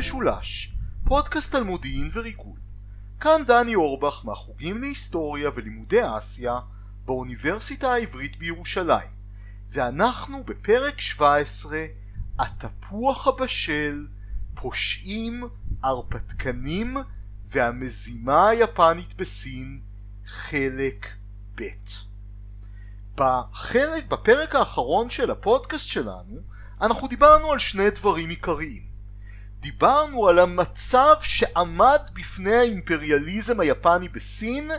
משולש, פודקאסט על מודיעין וריגול. כאן דני אורבך מהחוגים להיסטוריה ולימודי אסיה באוניברסיטה העברית בירושלים, ואנחנו בפרק 17, התפוח הבשל, פושעים, הרפתקנים והמזימה היפנית בסין, חלק ב'. בחלק, בפרק האחרון של הפודקאסט שלנו אנחנו דיברנו על שני דברים עיקריים. דיברנו על המצב שעמד בפני האימפריאליזם היפני בסין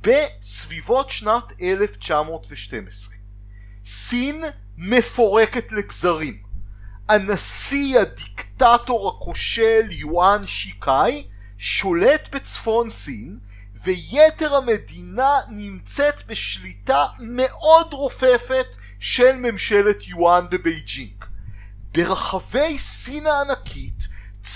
בסביבות שנת 1912. סין מפורקת לגזרים. הנשיא הדיקטטור הכושל יואן שיקאי שולט בצפון סין ויתר המדינה נמצאת בשליטה מאוד רופפת של ממשלת יואן בבייג'ינג. ברחבי סין הענקית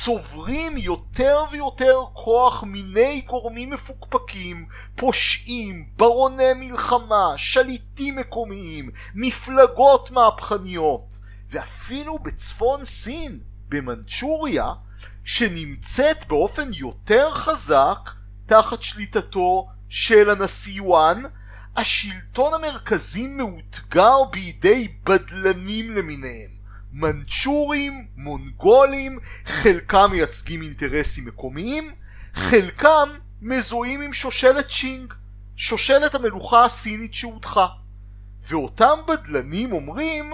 צוברים יותר ויותר כוח מיני גורמים מפוקפקים, פושעים, ברוני מלחמה, שליטים מקומיים, מפלגות מהפכניות, ואפילו בצפון סין, במנצ'וריה, שנמצאת באופן יותר חזק תחת שליטתו של הנשיא יואן, השלטון המרכזי מאותגר בידי בדלנים למיניהם. מנצ'ורים, מונגולים, חלקם מייצגים אינטרסים מקומיים, חלקם מזוהים עם שושלת צ'ינג, שושלת המלוכה הסינית שהודחה. ואותם בדלנים אומרים,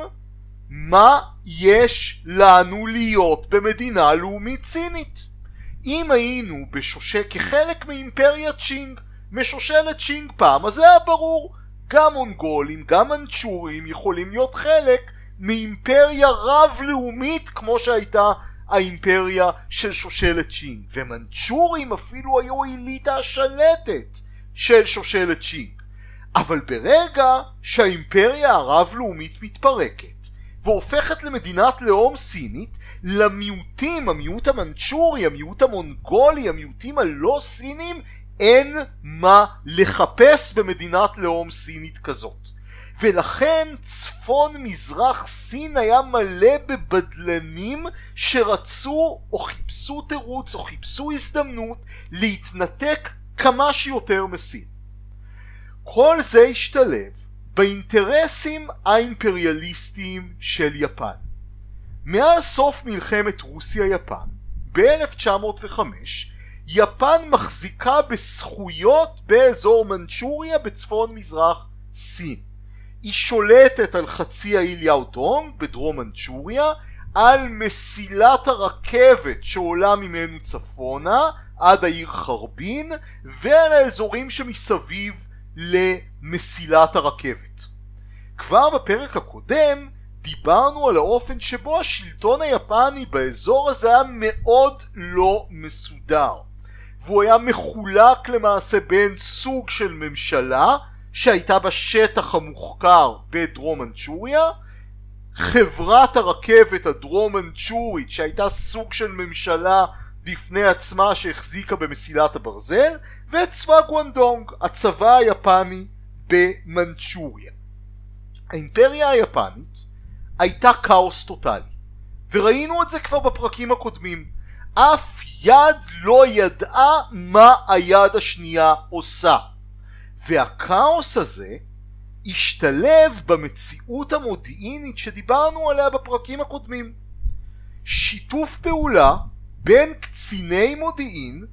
מה יש לנו להיות במדינה לאומית סינית? אם היינו בשושל כחלק מאימפריה צ'ינג, משושלת צ'ינג פעם, אז זה היה ברור, גם מונגולים, גם מנצ'ורים יכולים להיות חלק מאימפריה רב-לאומית כמו שהייתה האימפריה של שושלת צ'ינג ומנצ'ורים אפילו היו אליטה השלטת של שושלת צ'ינג אבל ברגע שהאימפריה הרב-לאומית מתפרקת והופכת למדינת לאום סינית למיעוטים, המיעוט המנצ'ורי, המיעוט המונגולי, המיעוטים הלא סינים אין מה לחפש במדינת לאום סינית כזאת ולכן צפון מזרח סין היה מלא בבדלנים שרצו או חיפשו תירוץ או חיפשו הזדמנות להתנתק כמה שיותר מסין. כל זה השתלב באינטרסים האימפריאליסטיים של יפן. מאז סוף מלחמת רוסיה-יפן, ב-1905, יפן מחזיקה בזכויות באזור מנצ'וריה בצפון מזרח סין. היא שולטת על חצי האי ליאודונג בדרום מנצ'וריה, על מסילת הרכבת שעולה ממנו צפונה עד העיר חרבין ועל האזורים שמסביב למסילת הרכבת. כבר בפרק הקודם דיברנו על האופן שבו השלטון היפני באזור הזה היה מאוד לא מסודר והוא היה מחולק למעשה בין סוג של ממשלה שהייתה בשטח המוחקר בדרום מנצ'וריה, חברת הרכבת הדרום מנצ'ורית שהייתה סוג של ממשלה בפני עצמה שהחזיקה במסילת הברזל, וצבא גואנדונג, הצבא היפני במנצ'וריה. האימפריה היפנית הייתה כאוס טוטאלי, וראינו את זה כבר בפרקים הקודמים. אף יד לא ידעה מה היד השנייה עושה. והכאוס הזה השתלב במציאות המודיעינית שדיברנו עליה בפרקים הקודמים. שיתוף פעולה בין קציני מודיעין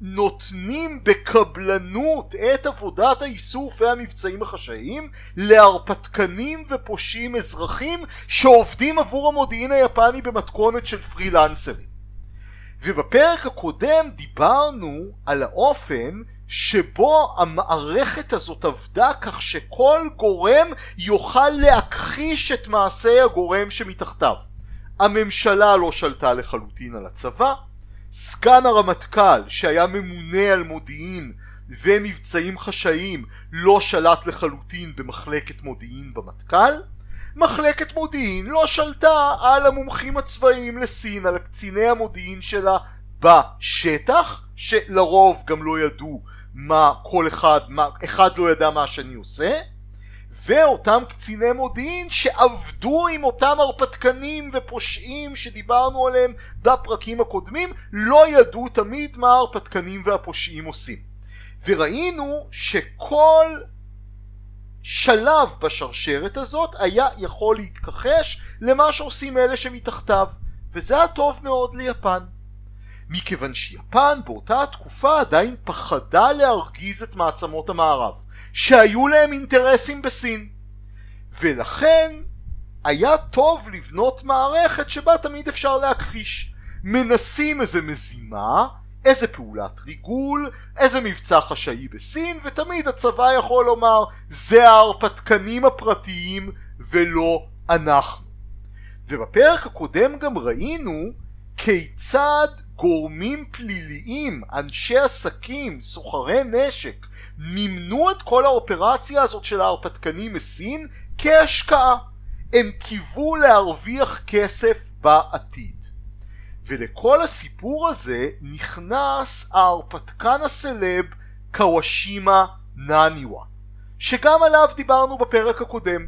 שנותנים בקבלנות את עבודת האיסוף והמבצעים החשאיים להרפתקנים ופושעים אזרחים שעובדים עבור המודיעין היפני במתכונת של פרילנסרים. ובפרק הקודם דיברנו על האופן שבו המערכת הזאת עבדה כך שכל גורם יוכל להכחיש את מעשי הגורם שמתחתיו. הממשלה לא שלטה לחלוטין על הצבא, סגן הרמטכ"ל שהיה ממונה על מודיעין ומבצעים חשאיים לא שלט לחלוטין במחלקת מודיעין במטכ"ל, מחלקת מודיעין לא שלטה על המומחים הצבאיים לסין, על קציני המודיעין שלה בשטח, שלרוב גם לא ידעו מה כל אחד, מה, אחד לא ידע מה השני עושה, ואותם קציני מודיעין שעבדו עם אותם הרפתקנים ופושעים שדיברנו עליהם בפרקים הקודמים לא ידעו תמיד מה ההרפתקנים והפושעים עושים. וראינו שכל שלב בשרשרת הזאת היה יכול להתכחש למה שעושים אלה שמתחתיו וזה היה טוב מאוד ליפן. מכיוון שיפן באותה התקופה עדיין פחדה להרגיז את מעצמות המערב שהיו להם אינטרסים בסין ולכן היה טוב לבנות מערכת שבה תמיד אפשר להכחיש מנסים איזה מזימה איזה פעולת ריגול, איזה מבצע חשאי בסין, ותמיד הצבא יכול לומר זה ההרפתקנים הפרטיים ולא אנחנו. ובפרק הקודם גם ראינו כיצד גורמים פליליים, אנשי עסקים, סוחרי נשק, מימנו את כל האופרציה הזאת של ההרפתקנים מסין כהשקעה. הם קיוו להרוויח כסף בעתיד. ולכל הסיפור הזה נכנס ההרפתקן הסלב קוואשימה נניווה, שגם עליו דיברנו בפרק הקודם.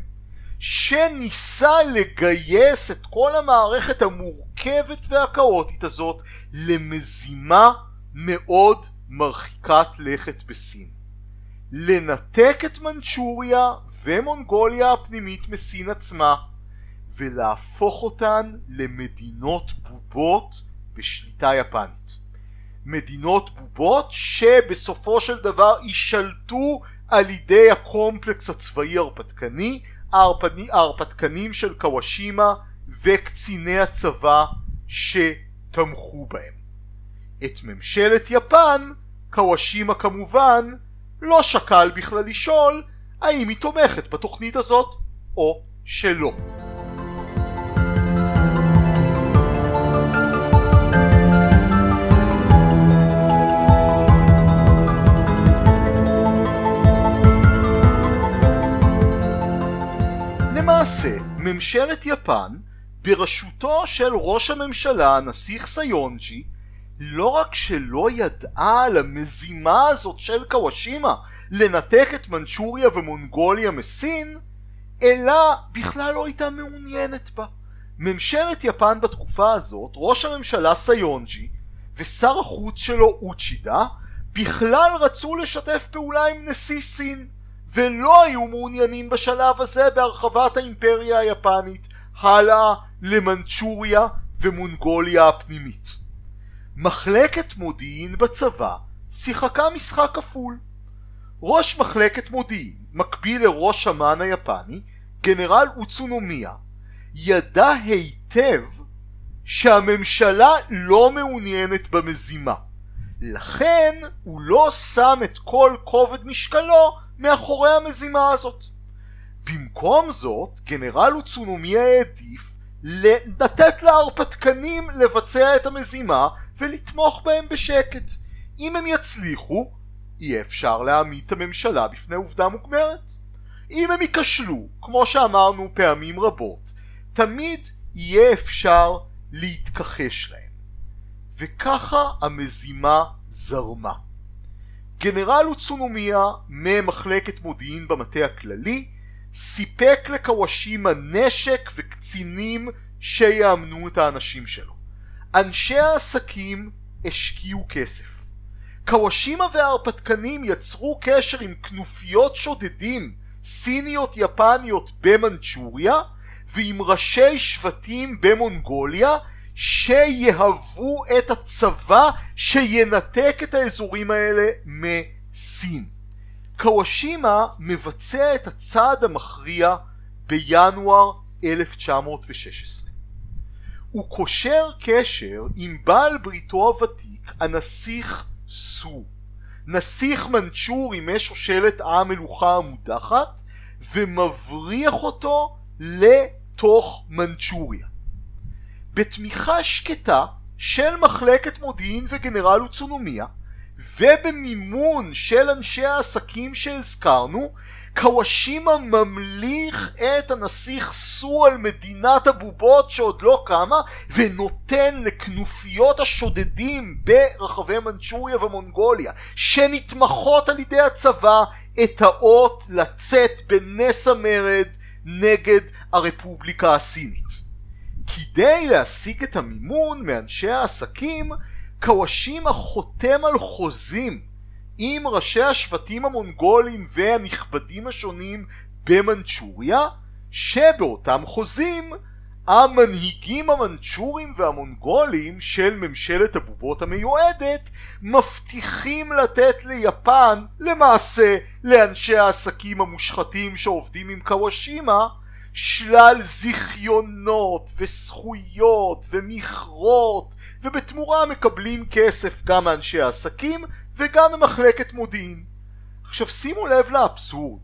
שניסה לגייס את כל המערכת המורכבת והכאוטית הזאת למזימה מאוד מרחיקת לכת בסין. לנתק את מנצ'וריה ומונגוליה הפנימית מסין עצמה ולהפוך אותן למדינות בובות בשליטה יפנית. מדינות בובות שבסופו של דבר יישלטו על ידי הקומפלקס הצבאי הרפתקני ההרפתקנים של קוואשימה וקציני הצבא שתמכו בהם. את ממשלת יפן, קוואשימה כמובן, לא שקל בכלל לשאול האם היא תומכת בתוכנית הזאת או שלא. ממשלת יפן, בראשותו של ראש הממשלה, הנסיך סאיונג'י, לא רק שלא ידעה על המזימה הזאת של קוואשימה לנתק את מנצ'וריה ומונגוליה מסין, אלא בכלל לא הייתה מעוניינת בה. ממשלת יפן בתקופה הזאת, ראש הממשלה סאיונג'י ושר החוץ שלו אוצ'ידה בכלל רצו לשתף פעולה עם נשיא סין ולא היו מעוניינים בשלב הזה בהרחבת האימפריה היפנית הלאה למנצ'וריה ומונגוליה הפנימית. מחלקת מודיעין בצבא שיחקה משחק כפול. ראש מחלקת מודיעין, מקביל לראש אמ"ן היפני, גנרל אוצונומיה, ידע היטב שהממשלה לא מעוניינת במזימה. לכן הוא לא שם את כל כובד משקלו מאחורי המזימה הזאת. במקום זאת, גנרל אוצונומיה העדיף לתת להרפתקנים לבצע את המזימה ולתמוך בהם בשקט. אם הם יצליחו, יהיה אפשר להעמיד את הממשלה בפני עובדה מוגמרת. אם הם ייכשלו, כמו שאמרנו פעמים רבות, תמיד יהיה אפשר להתכחש להם. וככה המזימה זרמה. גנרל אוצונומיה ממחלקת מודיעין במטה הכללי סיפק לקוואשימה נשק וקצינים שיאמנו את האנשים שלו. אנשי העסקים השקיעו כסף. קוואשימה וההרפתקנים יצרו קשר עם כנופיות שודדים סיניות יפניות במנצ'וריה ועם ראשי שבטים במונגוליה שיהוו את הצבא שינתק את האזורים האלה מסין. קוואשימה מבצע את הצעד המכריע בינואר 1916. הוא קושר קשר עם בעל בריתו הוותיק, הנסיך סו, נסיך מנצ'ורי משושלת המלוכה המודחת, ומבריח אותו לתוך מנצ'וריה. בתמיכה שקטה של מחלקת מודיעין וגנרל אוצונומיה, ובמימון של אנשי העסקים שהזכרנו, קוואשימה ממליך את הנסיך סו על מדינת הבובות שעוד לא קמה ונותן לכנופיות השודדים ברחבי מנצ'וריה ומונגוליה שנתמכות על ידי הצבא את האות לצאת בנס המרד נגד הרפובליקה הסינית. כדי להשיג את המימון מאנשי העסקים, קוואשימה חותם על חוזים עם ראשי השבטים המונגולים והנכבדים השונים במנצ'וריה, שבאותם חוזים המנהיגים המנצ'ורים והמונגולים של ממשלת הבובות המיועדת מבטיחים לתת ליפן, למעשה לאנשי העסקים המושחתים שעובדים עם קוואשימה, שלל זיכיונות וזכויות ומכרות ובתמורה מקבלים כסף גם מאנשי העסקים וגם ממחלקת מודיעין. עכשיו שימו לב לאבסורד.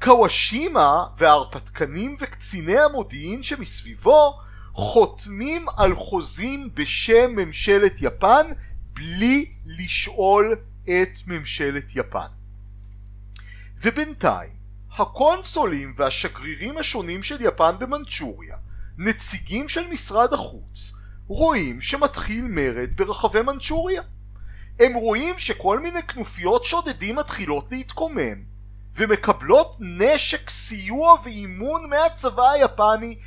קוואשימה וההרפתקנים וקציני המודיעין שמסביבו חותמים על חוזים בשם ממשלת יפן בלי לשאול את ממשלת יפן. ובינתיים הקונסולים והשגרירים השונים של יפן במנצ'וריה, נציגים של משרד החוץ, רואים שמתחיל מרד ברחבי מנצ'וריה. הם רואים שכל מיני כנופיות שודדים מתחילות להתקומם, ומקבלות נשק, סיוע ואימון מהצבא היפני,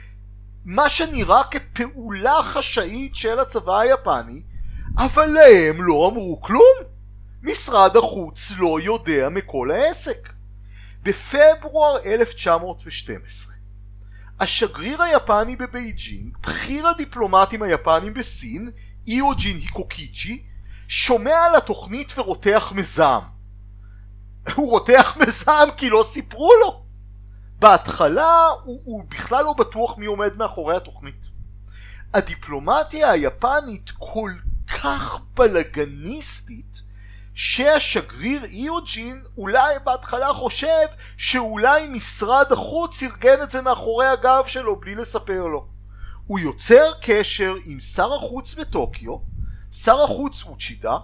מה שנראה כפעולה חשאית של הצבא היפני, אבל להם לא אמרו כלום. משרד החוץ לא יודע מכל העסק. בפברואר 1912 השגריר היפני בבייג'ינג, בכיר הדיפלומטים היפנים בסין, איג'ואין היקוקיצ'י, שומע על התוכנית ורותח מזעם. הוא רותח מזעם כי לא סיפרו לו. בהתחלה הוא, הוא בכלל לא בטוח מי עומד מאחורי התוכנית. הדיפלומטיה היפנית כל כך בלגניסטית שהשגריר איוג'ין אולי בהתחלה חושב שאולי משרד החוץ ארגן את זה מאחורי הגב שלו בלי לספר לו. הוא יוצר קשר עם שר החוץ בטוקיו, שר החוץ אוצ'ידה,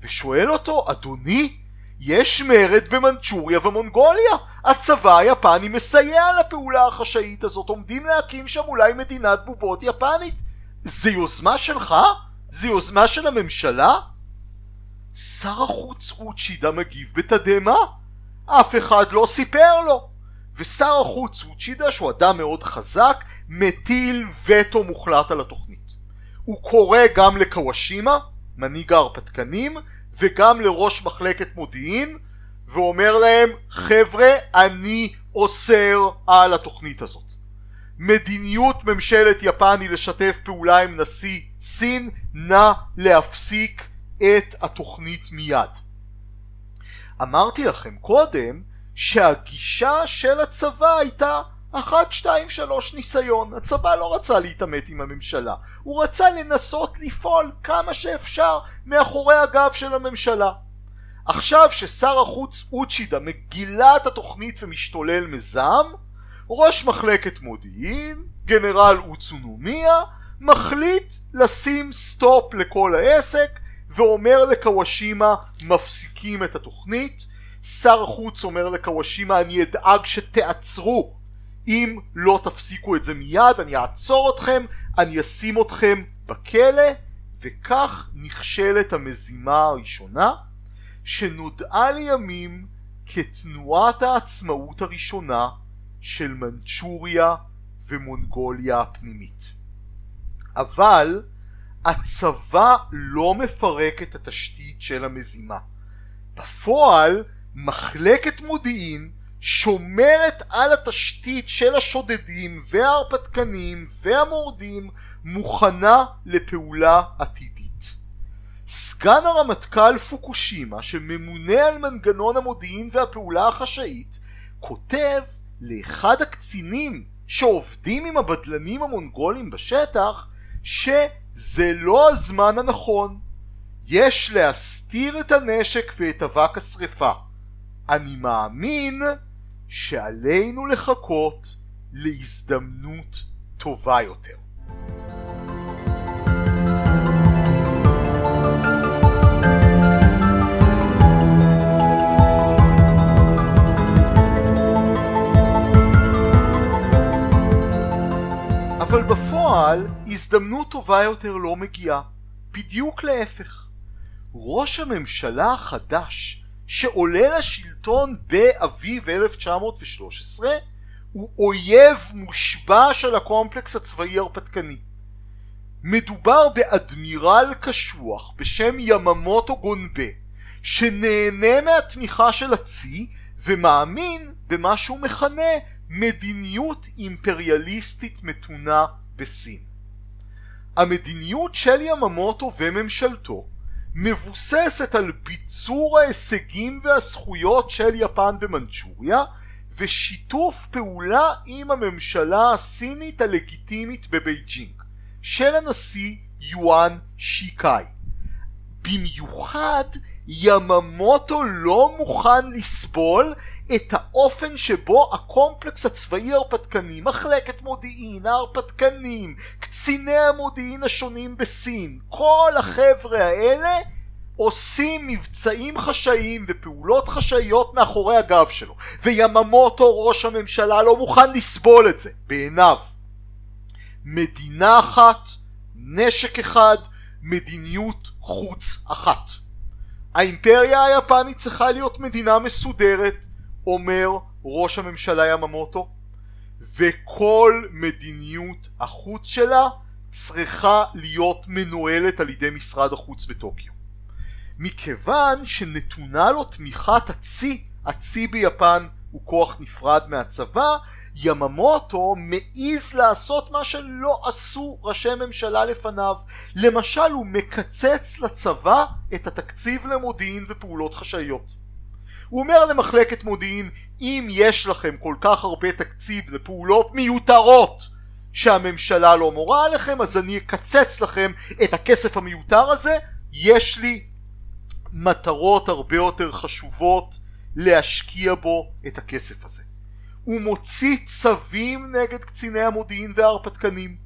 ושואל אותו, אדוני, יש מרד במנצ'וריה ומונגוליה. הצבא היפני מסייע לפעולה החשאית הזאת, עומדים להקים שם אולי מדינת בובות יפנית. זה יוזמה שלך? זה יוזמה של הממשלה? שר החוץ אוצ'ידה מגיב בתדהמה. אף אחד לא סיפר לו. ושר החוץ אוצ'ידה, שהוא אדם מאוד חזק, מטיל וטו מוחלט על התוכנית. הוא קורא גם לקוואשימה, מנהיג ההרפתקנים, וגם לראש מחלקת מודיעין, ואומר להם, חבר'ה, אני אוסר על התוכנית הזאת. מדיניות ממשלת יפן היא לשתף פעולה עם נשיא סין, נא להפסיק את התוכנית מיד. אמרתי לכם קודם שהגישה של הצבא הייתה אחת, שתיים, שלוש ניסיון. הצבא לא רצה להתעמת עם הממשלה, הוא רצה לנסות לפעול כמה שאפשר מאחורי הגב של הממשלה. עכשיו ששר החוץ אוצ'ידה מגילה את התוכנית ומשתולל מזעם, ראש מחלקת מודיעין, גנרל אוצונומיה, מחליט לשים stop לכל העסק ואומר לקוואשימה מפסיקים את התוכנית. שר החוץ אומר לקוואשימה אני אדאג שתעצרו אם לא תפסיקו את זה מיד אני אעצור אתכם, אני אשים אתכם בכלא וכך נכשלת המזימה הראשונה שנודעה לימים כתנועת העצמאות הראשונה של מנצ'וריה ומונגוליה הפנימית. אבל הצבא לא מפרק את התשתית של המזימה. בפועל מחלקת מודיעין שומרת על התשתית של השודדים וההרפתקנים והמורדים מוכנה לפעולה עתידית. סגן הרמטכ"ל פוקושימה שממונה על מנגנון המודיעין והפעולה החשאית כותב לאחד הקצינים שעובדים עם הבדלנים המונגולים בשטח זה לא הזמן הנכון. יש להסתיר את הנשק ואת אבק השרפה. אני מאמין שעלינו לחכות להזדמנות טובה יותר. אבל בפועל הזדמנות טובה יותר לא מגיעה. בדיוק להפך. ראש הממשלה החדש שעולה לשלטון באביב 1913 הוא אויב מושבע של הקומפלקס הצבאי הרפתקני. מדובר באדמירל קשוח בשם יממוטו גונבה שנהנה מהתמיכה של הצי ומאמין במה שהוא מכנה מדיניות אימפריאליסטית מתונה בסין. המדיניות של יממוטו וממשלתו מבוססת על ביצור ההישגים והזכויות של יפן במנצ'וריה ושיתוף פעולה עם הממשלה הסינית הלגיטימית בבייג'ינג של הנשיא יואן שיקאי. במיוחד יממוטו לא מוכן לסבול את האופן שבו הקומפלקס הצבאי ההרפתקני, מחלקת מודיעין, ההרפתקנים, קציני המודיעין השונים בסין, כל החבר'ה האלה עושים מבצעים חשאיים ופעולות חשאיות מאחורי הגב שלו. ויממוטו ראש הממשלה לא מוכן לסבול את זה בעיניו. מדינה אחת, נשק אחד, מדיניות חוץ אחת. האימפריה היפנית צריכה להיות מדינה מסודרת אומר ראש הממשלה יממוטו וכל מדיניות החוץ שלה צריכה להיות מנוהלת על ידי משרד החוץ בטוקיו מכיוון שנתונה לו תמיכת הצי, הצי ביפן הוא כוח נפרד מהצבא, יממוטו מעז לעשות מה שלא עשו ראשי ממשלה לפניו. למשל הוא מקצץ לצבא את התקציב למודיעין ופעולות חשאיות. הוא אומר למחלקת מודיעין אם יש לכם כל כך הרבה תקציב לפעולות מיותרות שהממשלה לא מורה עליכם אז אני אקצץ לכם את הכסף המיותר הזה יש לי מטרות הרבה יותר חשובות להשקיע בו את הכסף הזה. הוא מוציא צווים נגד קציני המודיעין וההרפתקנים.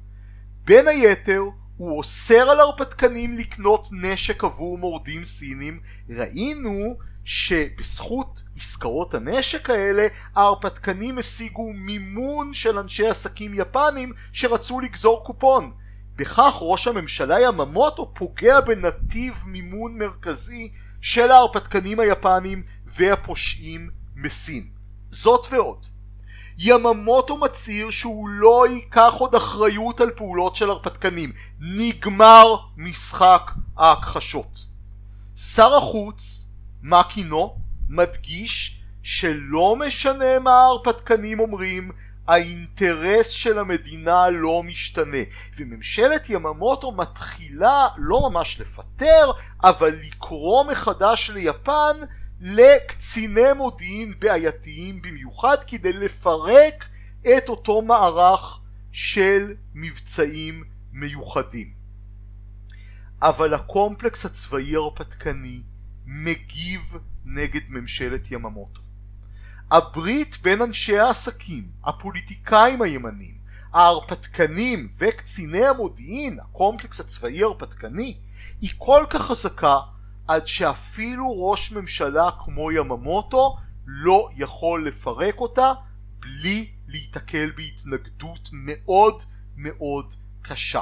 בין היתר הוא אוסר על הרפתקנים לקנות נשק עבור מורדים סינים. ראינו שבזכות עסקאות הנשק האלה ההרפתקנים השיגו מימון של אנשי עסקים יפנים שרצו לגזור קופון. בכך ראש הממשלה יממוטו פוגע בנתיב מימון מרכזי של ההרפתקנים היפנים והפושעים מסין. זאת ועוד, יממוטו מצהיר שהוא לא ייקח עוד אחריות על פעולות של הרפתקנים. נגמר משחק ההכחשות. שר החוץ, מקינו, מדגיש שלא משנה מה ההרפתקנים אומרים, האינטרס של המדינה לא משתנה וממשלת יממוטו מתחילה לא ממש לפטר אבל לקרוא מחדש ליפן לקציני מודיעין בעייתיים במיוחד כדי לפרק את אותו מערך של מבצעים מיוחדים. אבל הקומפלקס הצבאי הרפתקני מגיב נגד ממשלת יממוטו. הברית בין אנשי העסקים, הפוליטיקאים הימנים, ההרפתקנים וקציני המודיעין, הקומפלקס הצבאי הרפתקני, היא כל כך חזקה עד שאפילו ראש ממשלה כמו יממוטו לא יכול לפרק אותה בלי להיתקל בהתנגדות מאוד מאוד קשה.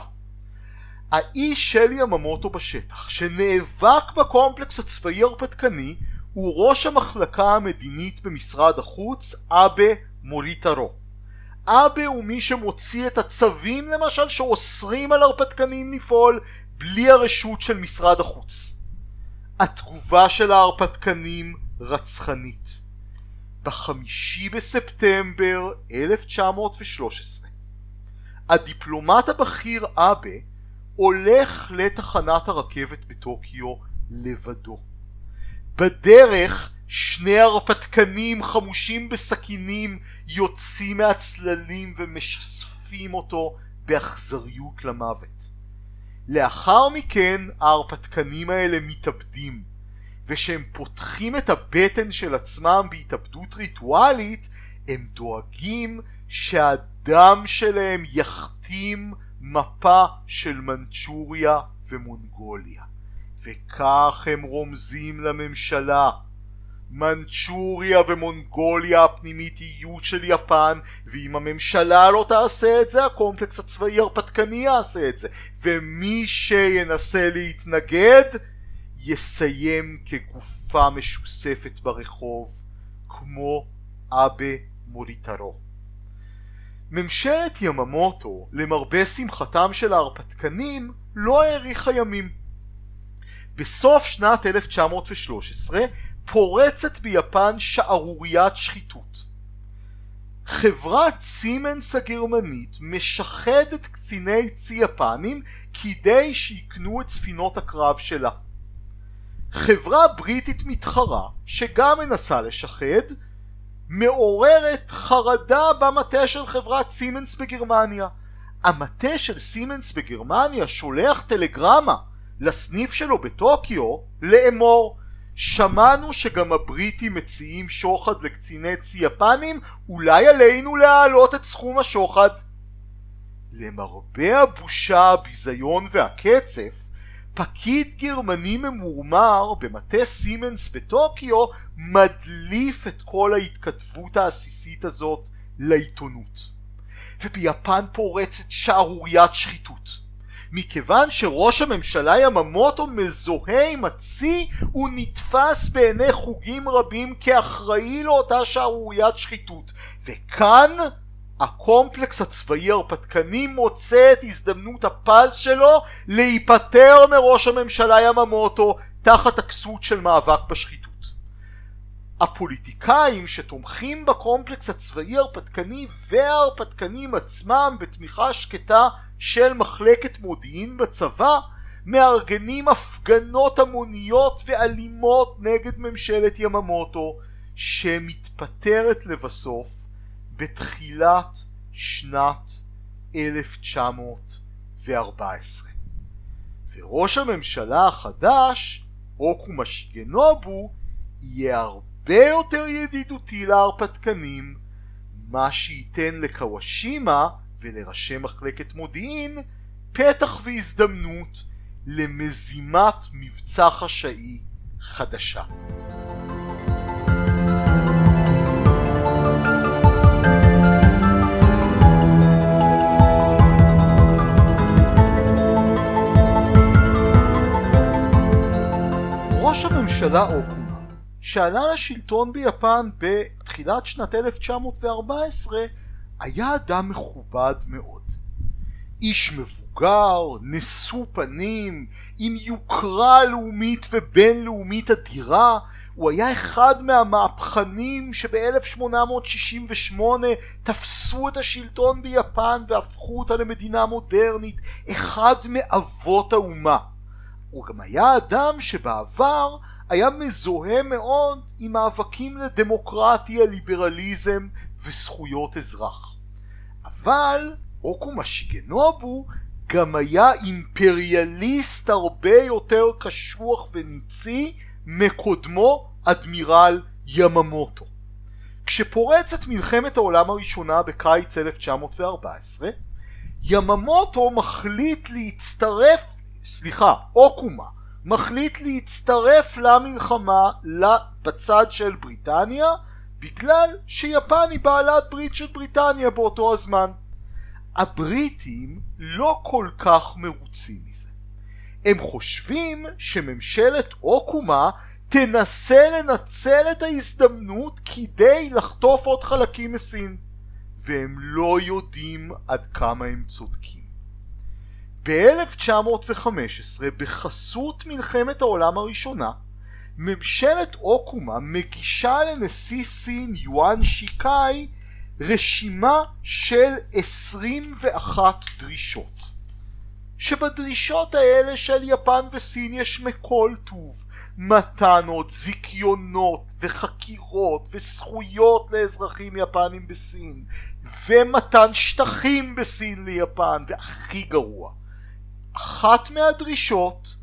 האיש של יממוטו בשטח שנאבק בקומפלקס הצבאי הרפתקני הוא ראש המחלקה המדינית במשרד החוץ אבה מוריטרו. אבה הוא מי שמוציא את הצווים למשל שאוסרים על הרפתקנים לפעול בלי הרשות של משרד החוץ. התגובה של ההרפתקנים רצחנית. בחמישי בספטמבר 1913 הדיפלומט הבכיר אבה הולך לתחנת הרכבת בטוקיו לבדו. בדרך שני הרפתקנים חמושים בסכינים יוצאים מהצללים ומשספים אותו באכזריות למוות. לאחר מכן ההרפתקנים האלה מתאבדים וכשהם פותחים את הבטן של עצמם בהתאבדות ריטואלית הם דואגים שהדם שלהם יכתים מפה של מנצ'וריה ומונגוליה. וכך הם רומזים לממשלה. מנצ'וריה ומונגוליה הפנימית יהיו של יפן ואם הממשלה לא תעשה את זה הקומפלקס הצבאי הרפתקני יעשה את זה. ומי שינסה להתנגד יסיים כגופה משוספת ברחוב כמו אבה מוריטרו. ממשלת יממוטו למרבה שמחתם של ההרפתקנים לא האריכה ימים. בסוף שנת 1913 פורצת ביפן שערוריית שחיתות. חברת סימנס הגרמנית משחדת קציני צי יפנים כדי שיקנו את ספינות הקרב שלה. חברה בריטית מתחרה שגם מנסה לשחד מעוררת חרדה במטה של חברת סימנס בגרמניה. המטה של סימנס בגרמניה שולח טלגרמה לסניף שלו בטוקיו לאמור שמענו שגם הבריטים מציעים שוחד לקציני צי יפנים, אולי עלינו להעלות את סכום השוחד. למרבה הבושה, הביזיון והקצף, פקיד גרמני ממורמר במטה סימנס בטוקיו מדליף את כל ההתכתבות העסיסית הזאת לעיתונות. וביפן פורצת שערוריית שחיתות. מכיוון שראש הממשלה יממוטו מזוהה עם הצי הוא נתפס בעיני חוגים רבים כאחראי לאותה שערוריית שחיתות וכאן הקומפלקס הצבאי הרפתקני מוצא את הזדמנות הפז שלו להיפטר מראש הממשלה יממוטו תחת הכסות של מאבק בשחיתות. הפוליטיקאים שתומכים בקומפלקס הצבאי הרפתקני וההרפתקנים עצמם בתמיכה שקטה של מחלקת מודיעין בצבא מארגנים הפגנות המוניות ואלימות נגד ממשלת יממוטו שמתפטרת לבסוף בתחילת שנת 1914 וראש הממשלה החדש אוקומה שיגנובו יהיה הרבה יותר ידידותי להרפתקנים מה שייתן לקוואשימה ולראשי מחלקת מודיעין פתח והזדמנות למזימת מבצע חשאי חדשה. הממשלה אוקומה שעלה לשלטון ביפן בתחילת שנת 1914 היה אדם מכובד מאוד. איש מבוגר, נשוא פנים, עם יוקרה לאומית ובינלאומית אדירה, הוא היה אחד מהמהפכנים שב-1868 תפסו את השלטון ביפן והפכו אותה למדינה מודרנית, אחד מאבות האומה. הוא גם היה אדם שבעבר היה מזוהה מאוד עם מאבקים לדמוקרטיה, ליברליזם וזכויות אזרח. אבל אוקומה שיגנובו גם היה אימפריאליסט הרבה יותר קשוח וניצי מקודמו אדמירל יממוטו. כשפורצת מלחמת העולם הראשונה בקיץ 1914, יממוטו מחליט להצטרף, סליחה, אוקומה, מחליט להצטרף למלחמה בצד של בריטניה בגלל שיפן היא בעלת ברית של בריטניה באותו הזמן. הבריטים לא כל כך מרוצים מזה. הם חושבים שממשלת אוקומה תנסה לנצל את ההזדמנות כדי לחטוף עוד חלקים מסין, והם לא יודעים עד כמה הם צודקים. ב-1915, בחסות מלחמת העולם הראשונה, ממשלת אוקומה מגישה לנשיא סין יואן שיקאי רשימה של 21 דרישות. שבדרישות האלה של יפן וסין יש מכל טוב. מתנות, זיכיונות וחקירות וזכויות לאזרחים יפנים בסין ומתן שטחים בסין ליפן והכי גרוע אחת מהדרישות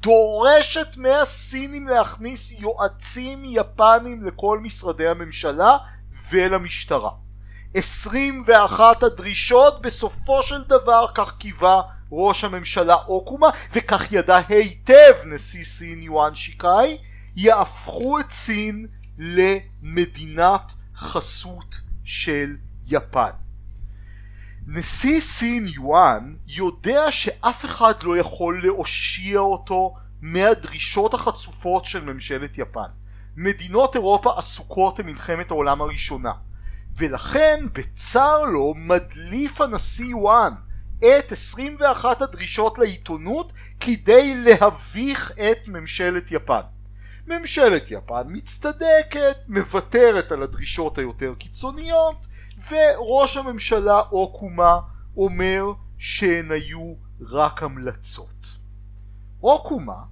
דורשת מהסינים להכניס יועצים יפנים לכל משרדי הממשלה ולמשטרה. 21 הדרישות בסופו של דבר כך קיווה ראש הממשלה אוקומה וכך ידע היטב נשיא סין יואן שיקאי יהפכו את סין למדינת חסות של יפן. נשיא סין יואן יודע שאף אחד לא יכול להושיע אותו מהדרישות החצופות של ממשלת יפן. מדינות אירופה עסוקות במלחמת העולם הראשונה ולכן בצר לו מדליף הנשיא יואן את 21 הדרישות לעיתונות כדי להביך את ממשלת יפן. ממשלת יפן מצטדקת, מוותרת על הדרישות היותר קיצוניות וראש הממשלה אוקומה אומר שהן היו רק המלצות. אוקומה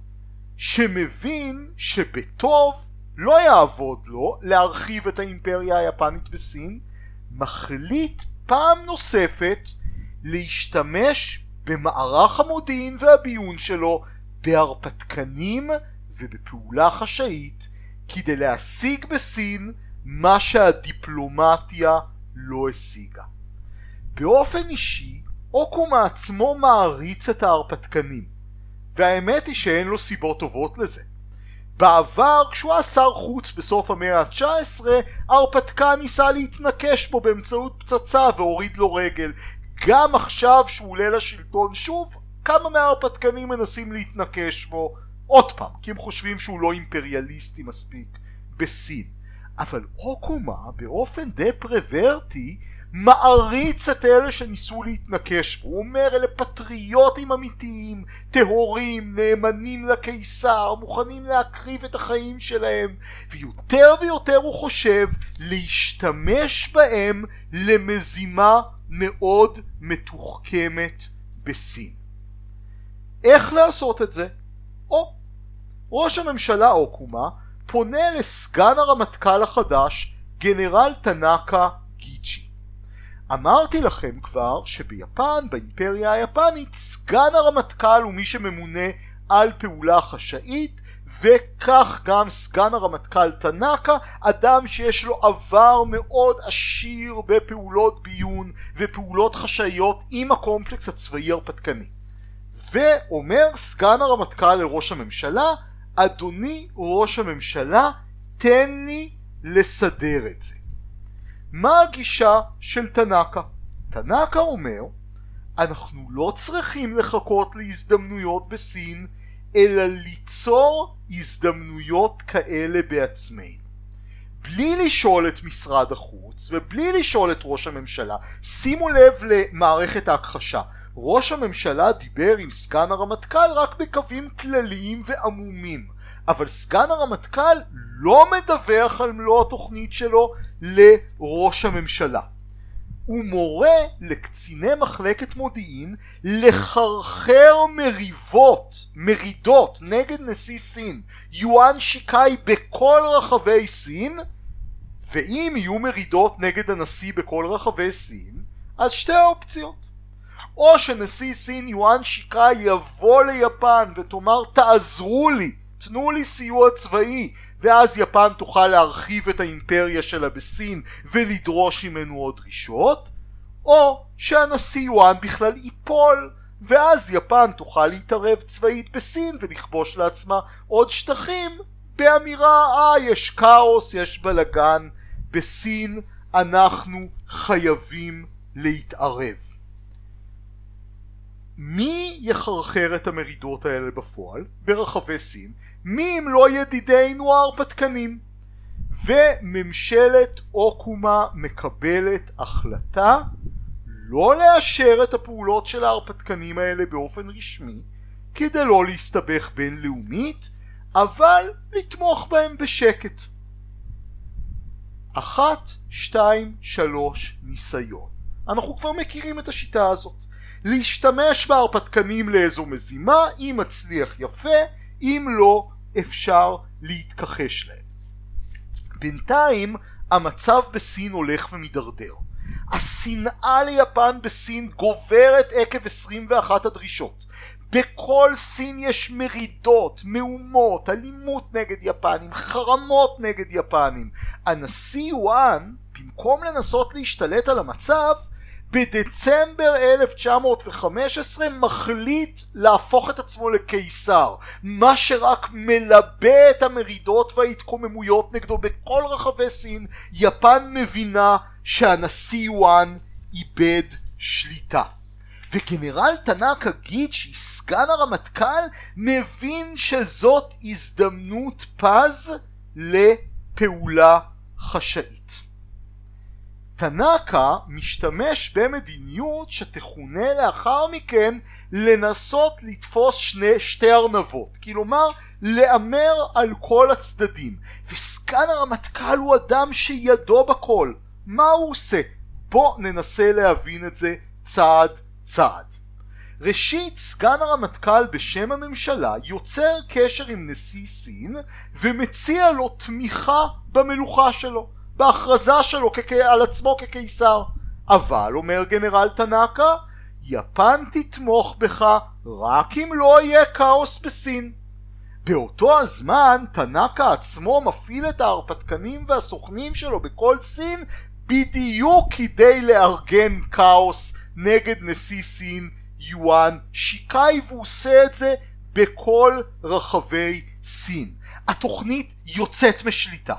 שמבין שבטוב לא יעבוד לו להרחיב את האימפריה היפנית בסין, מחליט פעם נוספת להשתמש במערך המודיעין והביון שלו בהרפתקנים ובפעולה חשאית כדי להשיג בסין מה שהדיפלומטיה לא השיגה. באופן אישי, אוקומה עצמו מעריץ את ההרפתקנים, והאמת היא שאין לו סיבות טובות לזה. בעבר, כשהוא היה שר חוץ בסוף המאה ה-19, ההרפתקן ניסה להתנקש בו באמצעות פצצה והוריד לו רגל. גם עכשיו שהוא עולה לשלטון שוב, כמה מההרפתקנים מנסים להתנקש בו עוד פעם, כי הם חושבים שהוא לא אימפריאליסטי מספיק בסין. אבל אוקומה באופן די פרוורטי מעריץ את אלה שניסו להתנקש בו. הוא אומר אלה פטריוטים אמיתיים, טהורים, נאמנים לקיסר, מוכנים להקריב את החיים שלהם, ויותר ויותר הוא חושב להשתמש בהם למזימה מאוד מתוחכמת בסין. איך לעשות את זה? או, ראש הממשלה אוקומה פונה לסגן הרמטכ"ל החדש, גנרל טנאקה גיצ'י. אמרתי לכם כבר שביפן, באימפריה היפנית, סגן הרמטכ"ל הוא מי שממונה על פעולה חשאית וכך גם סגן הרמטכ"ל טנאקה, אדם שיש לו עבר מאוד עשיר בפעולות ביון ופעולות חשאיות עם הקומפלקס הצבאי הרפתקני. ואומר סגן הרמטכ"ל לראש הממשלה, אדוני ראש הממשלה, תן לי לסדר את זה. מה הגישה של תנאקה? תנאקה אומר, אנחנו לא צריכים לחכות להזדמנויות בסין, אלא ליצור הזדמנויות כאלה בעצמנו. בלי לשאול את משרד החוץ ובלי לשאול את ראש הממשלה, שימו לב למערכת ההכחשה. ראש הממשלה דיבר עם סגן הרמטכ"ל רק בקווים כלליים ועמומים, אבל סגן הרמטכ"ל לא מדווח על מלוא התוכנית שלו לראש הממשלה. הוא מורה לקציני מחלקת מודיעין לחרחר מריבות, מרידות נגד נשיא סין, יואן שיקאי בכל רחבי סין, ואם יהיו מרידות נגד הנשיא בכל רחבי סין, אז שתי האופציות. או שנשיא סין יואן שיקאי יבוא ליפן ותאמר תעזרו לי, תנו לי סיוע צבאי, ואז יפן תוכל להרחיב את האימפריה שלה בסין ולדרוש ממנו עוד דרישות, או שהנשיא יואן בכלל ייפול, ואז יפן תוכל להתערב צבאית בסין ולכבוש לעצמה עוד שטחים באמירה אה יש כאוס, יש בלאגן, בסין אנחנו חייבים להתערב. מי יחרחר את המרידות האלה בפועל ברחבי סין? מי אם לא ידידינו ההרפתקנים? וממשלת אוקומה מקבלת החלטה לא לאשר את הפעולות של ההרפתקנים האלה באופן רשמי כדי לא להסתבך בינלאומית אבל לתמוך בהם בשקט. אחת, שתיים, שלוש, ניסיון. אנחנו כבר מכירים את השיטה הזאת. להשתמש בהרפתקנים לאיזו מזימה, אם מצליח יפה, אם לא, אפשר להתכחש להם. בינתיים המצב בסין הולך ומידרדר. השנאה ליפן בסין גוברת עקב 21 הדרישות. בכל סין יש מרידות, מהומות, אלימות נגד יפנים, חרמות נגד יפנים. הנשיא וואן, במקום לנסות להשתלט על המצב, בדצמבר 1915 מחליט להפוך את עצמו לקיסר, מה שרק מלבה את המרידות וההתקוממויות נגדו בכל רחבי סין. יפן מבינה שהנשיא יואן איבד שליטה. וגנרל טנאקה גיצ'י, סגן הרמטכ"ל, מבין שזאת הזדמנות פז לפעולה חשאית. טנאקה משתמש במדיניות שתכונה לאחר מכן לנסות לתפוס שני, שתי ארנבות, כלומר להמר על כל הצדדים, וסגן הרמטכ"ל הוא אדם שידו בכל, מה הוא עושה? בוא ננסה להבין את זה צעד צעד. ראשית, סגן הרמטכ"ל בשם הממשלה יוצר קשר עם נשיא סין ומציע לו תמיכה במלוכה שלו, בהכרזה שלו כ- על עצמו כקיסר. אבל, אומר גנרל טנאקה, יפן תתמוך בך רק אם לא יהיה כאוס בסין. באותו הזמן, טנאקה עצמו מפעיל את ההרפתקנים והסוכנים שלו בכל סין בדיוק כדי לארגן כאוס נגד נשיא סין יואן שיקאי והוא עושה את זה בכל רחבי סין. התוכנית יוצאת משליטה.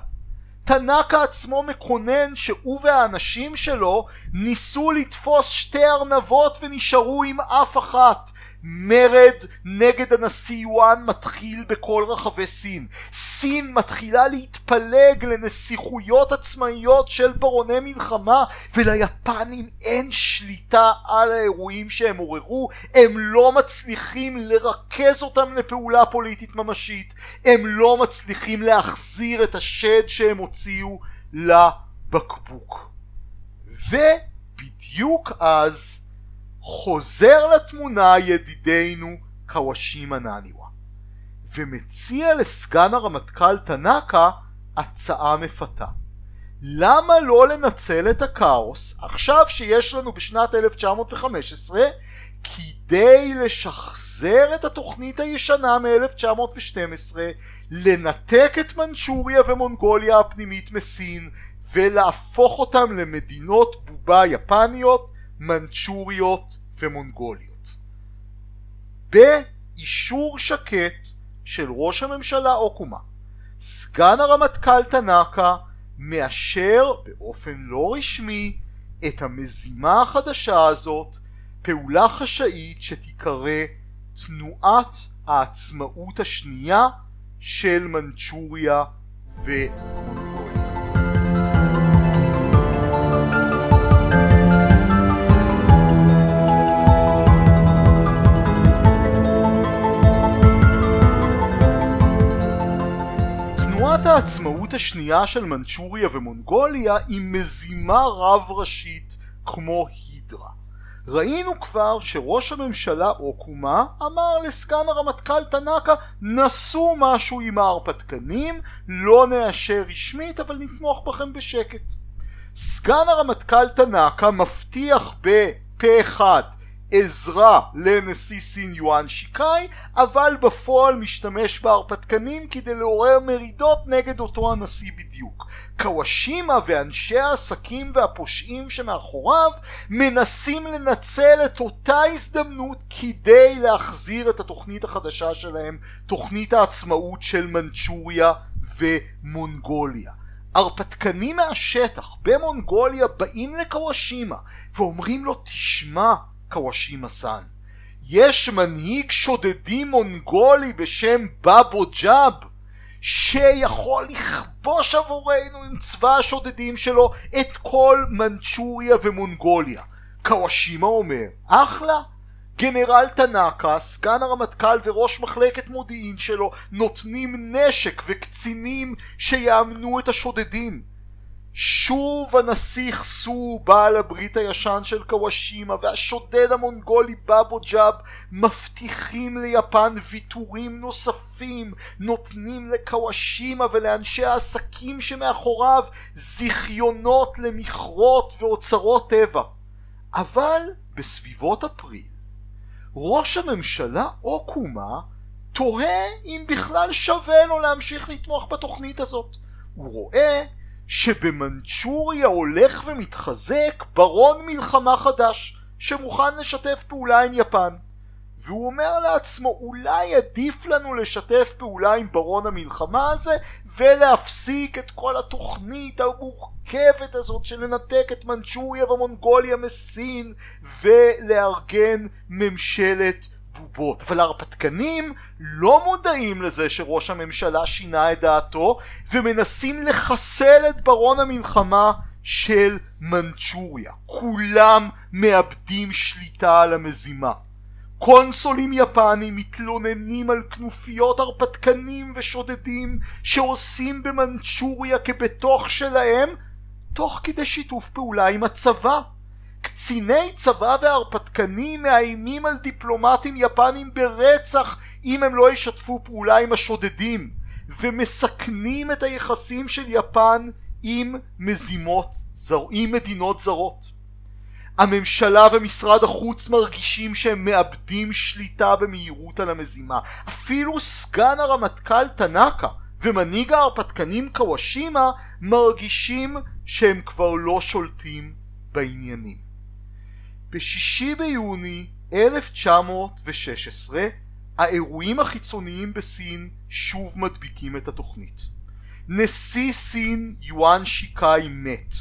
טנאקה עצמו מקונן שהוא והאנשים שלו ניסו לתפוס שתי ארנבות ונשארו עם אף אחת מרד נגד הנשיא יואן מתחיל בכל רחבי סין. סין מתחילה להתפלג לנסיכויות עצמאיות של ברוני מלחמה וליפנים אין שליטה על האירועים שהם עוררו. הם לא מצליחים לרכז אותם לפעולה פוליטית ממשית. הם לא מצליחים להחזיר את השד שהם הוציאו לבקבוק. ובדיוק אז חוזר לתמונה ידידנו קוואשימה נניווה ומציע לסגן הרמטכ"ל טנאקה הצעה מפתה. למה לא לנצל את הכאוס עכשיו שיש לנו בשנת 1915 כדי לשחזר את התוכנית הישנה מ-1912 לנתק את מנצ'וריה ומונגוליה הפנימית מסין ולהפוך אותם למדינות בובה יפניות מנצ'וריות ומונגוליות. באישור שקט של ראש הממשלה אוקומה, סגן הרמטכ"ל טנאקה מאשר באופן לא רשמי את המזימה החדשה הזאת, פעולה חשאית שתיקרא תנועת העצמאות השנייה של מנצ'וריה ומונגוליה. העצמאות השנייה של מנצ'וריה ומונגוליה היא מזימה רב ראשית כמו הידרה. ראינו כבר שראש הממשלה אוקומה אמר לסגן הרמטכ"ל טנאקה נסו משהו עם ההרפתקנים, לא נאשר רשמית אבל נתמוך בכם בשקט. סגן הרמטכ"ל טנאקה מבטיח בפה אחד עזרה לנשיא סין יואן שיקאי, אבל בפועל משתמש בהרפתקנים כדי לעורר מרידות נגד אותו הנשיא בדיוק. קוואשימה ואנשי העסקים והפושעים שמאחוריו מנסים לנצל את אותה הזדמנות כדי להחזיר את התוכנית החדשה שלהם, תוכנית העצמאות של מנצ'וריה ומונגוליה. הרפתקנים מהשטח במונגוליה באים לקוואשימה ואומרים לו תשמע קוואשימה סאן. יש מנהיג שודדים מונגולי בשם בבו ג'אב שיכול לכבוש עבורנו עם צבא השודדים שלו את כל מנצ'וריה ומונגוליה. קוואשימה אומר, אחלה, גנרל טנאקה, סגן הרמטכ"ל וראש מחלקת מודיעין שלו נותנים נשק וקצינים שיאמנו את השודדים. שוב הנסיך סו בעל הברית הישן של קוואשימה והשודד המונגולי בבו ג'אב מבטיחים ליפן ויתורים נוספים נותנים לקוואשימה ולאנשי העסקים שמאחוריו זיכיונות למכרות ואוצרות טבע. אבל בסביבות אפריל ראש הממשלה אוקומה תוהה אם בכלל שווה לו להמשיך לתמוך בתוכנית הזאת. הוא רואה שבמנצ'וריה הולך ומתחזק ברון מלחמה חדש שמוכן לשתף פעולה עם יפן. והוא אומר לעצמו אולי עדיף לנו לשתף פעולה עם ברון המלחמה הזה ולהפסיק את כל התוכנית המורכבת הזאת של לנתק את מנצ'וריה ומונגוליה מסין ולארגן ממשלת בובות. אבל ההרפתקנים לא מודעים לזה שראש הממשלה שינה את דעתו ומנסים לחסל את ברון המלחמה של מנצ'וריה. כולם מאבדים שליטה על המזימה. קונסולים יפנים מתלוננים על כנופיות הרפתקנים ושודדים שעושים במנצ'וריה כבתוך שלהם תוך כדי שיתוף פעולה עם הצבא. קציני צבא והרפתקנים מאיימים על דיפלומטים יפנים ברצח אם הם לא ישתפו פעולה עם השודדים ומסכנים את היחסים של יפן עם מזימות, עם מדינות זרות. הממשלה ומשרד החוץ מרגישים שהם מאבדים שליטה במהירות על המזימה. אפילו סגן הרמטכ"ל טנאקה ומנהיג ההרפתקנים קוואשימה מרגישים שהם כבר לא שולטים בעניינים. בשישי ביוני 1916 האירועים החיצוניים בסין שוב מדביקים את התוכנית. נשיא סין יואן שיקאי מת.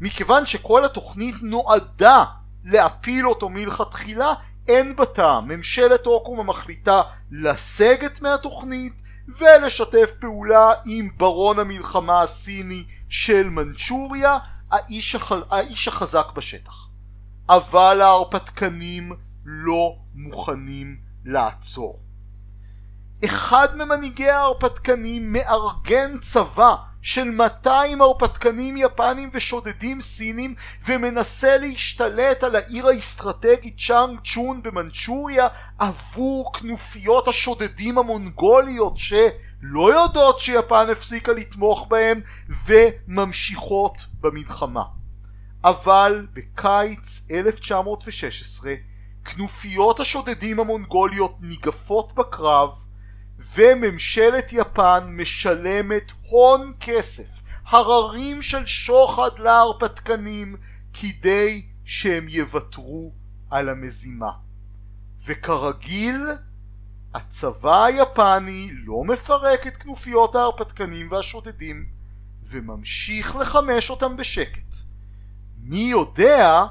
מכיוון שכל התוכנית נועדה להפיל אותו מלכתחילה, אין בה טעם. ממשלת אוקום המחליטה לסגת מהתוכנית ולשתף פעולה עם ברון המלחמה הסיני של מנצ'וריה, האיש, הח... האיש החזק בשטח. אבל ההרפתקנים לא מוכנים לעצור. אחד ממנהיגי ההרפתקנים מארגן צבא של 200 הרפתקנים יפנים ושודדים סינים ומנסה להשתלט על העיר האסטרטגית צ'אנג צ'ון במנצ'וריה עבור כנופיות השודדים המונגוליות שלא יודעות שיפן הפסיקה לתמוך בהם וממשיכות במלחמה. אבל בקיץ 1916 כנופיות השודדים המונגוליות ניגפות בקרב וממשלת יפן משלמת הון כסף, הררים של שוחד להרפתקנים כדי שהם יוותרו על המזימה. וכרגיל הצבא היפני לא מפרק את כנופיות ההרפתקנים והשודדים וממשיך לחמש אותם בשקט. מי יודע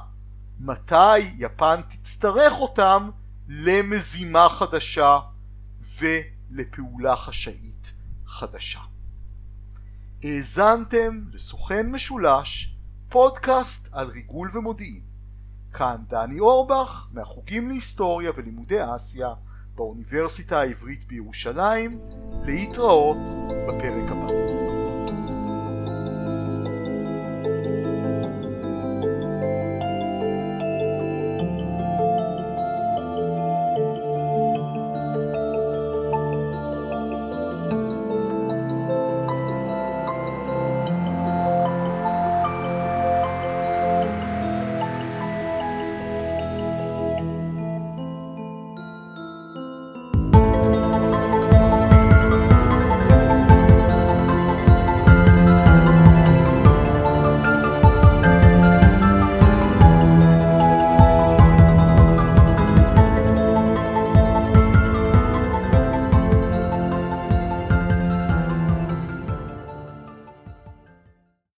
מתי יפן תצטרך אותם למזימה חדשה ו... לפעולה חשאית חדשה. האזנתם לסוכן משולש, פודקאסט על ריגול ומודיעין. כאן דני אורבך מהחוגים להיסטוריה ולימודי אסיה באוניברסיטה העברית בירושלים, להתראות בפרק הבא.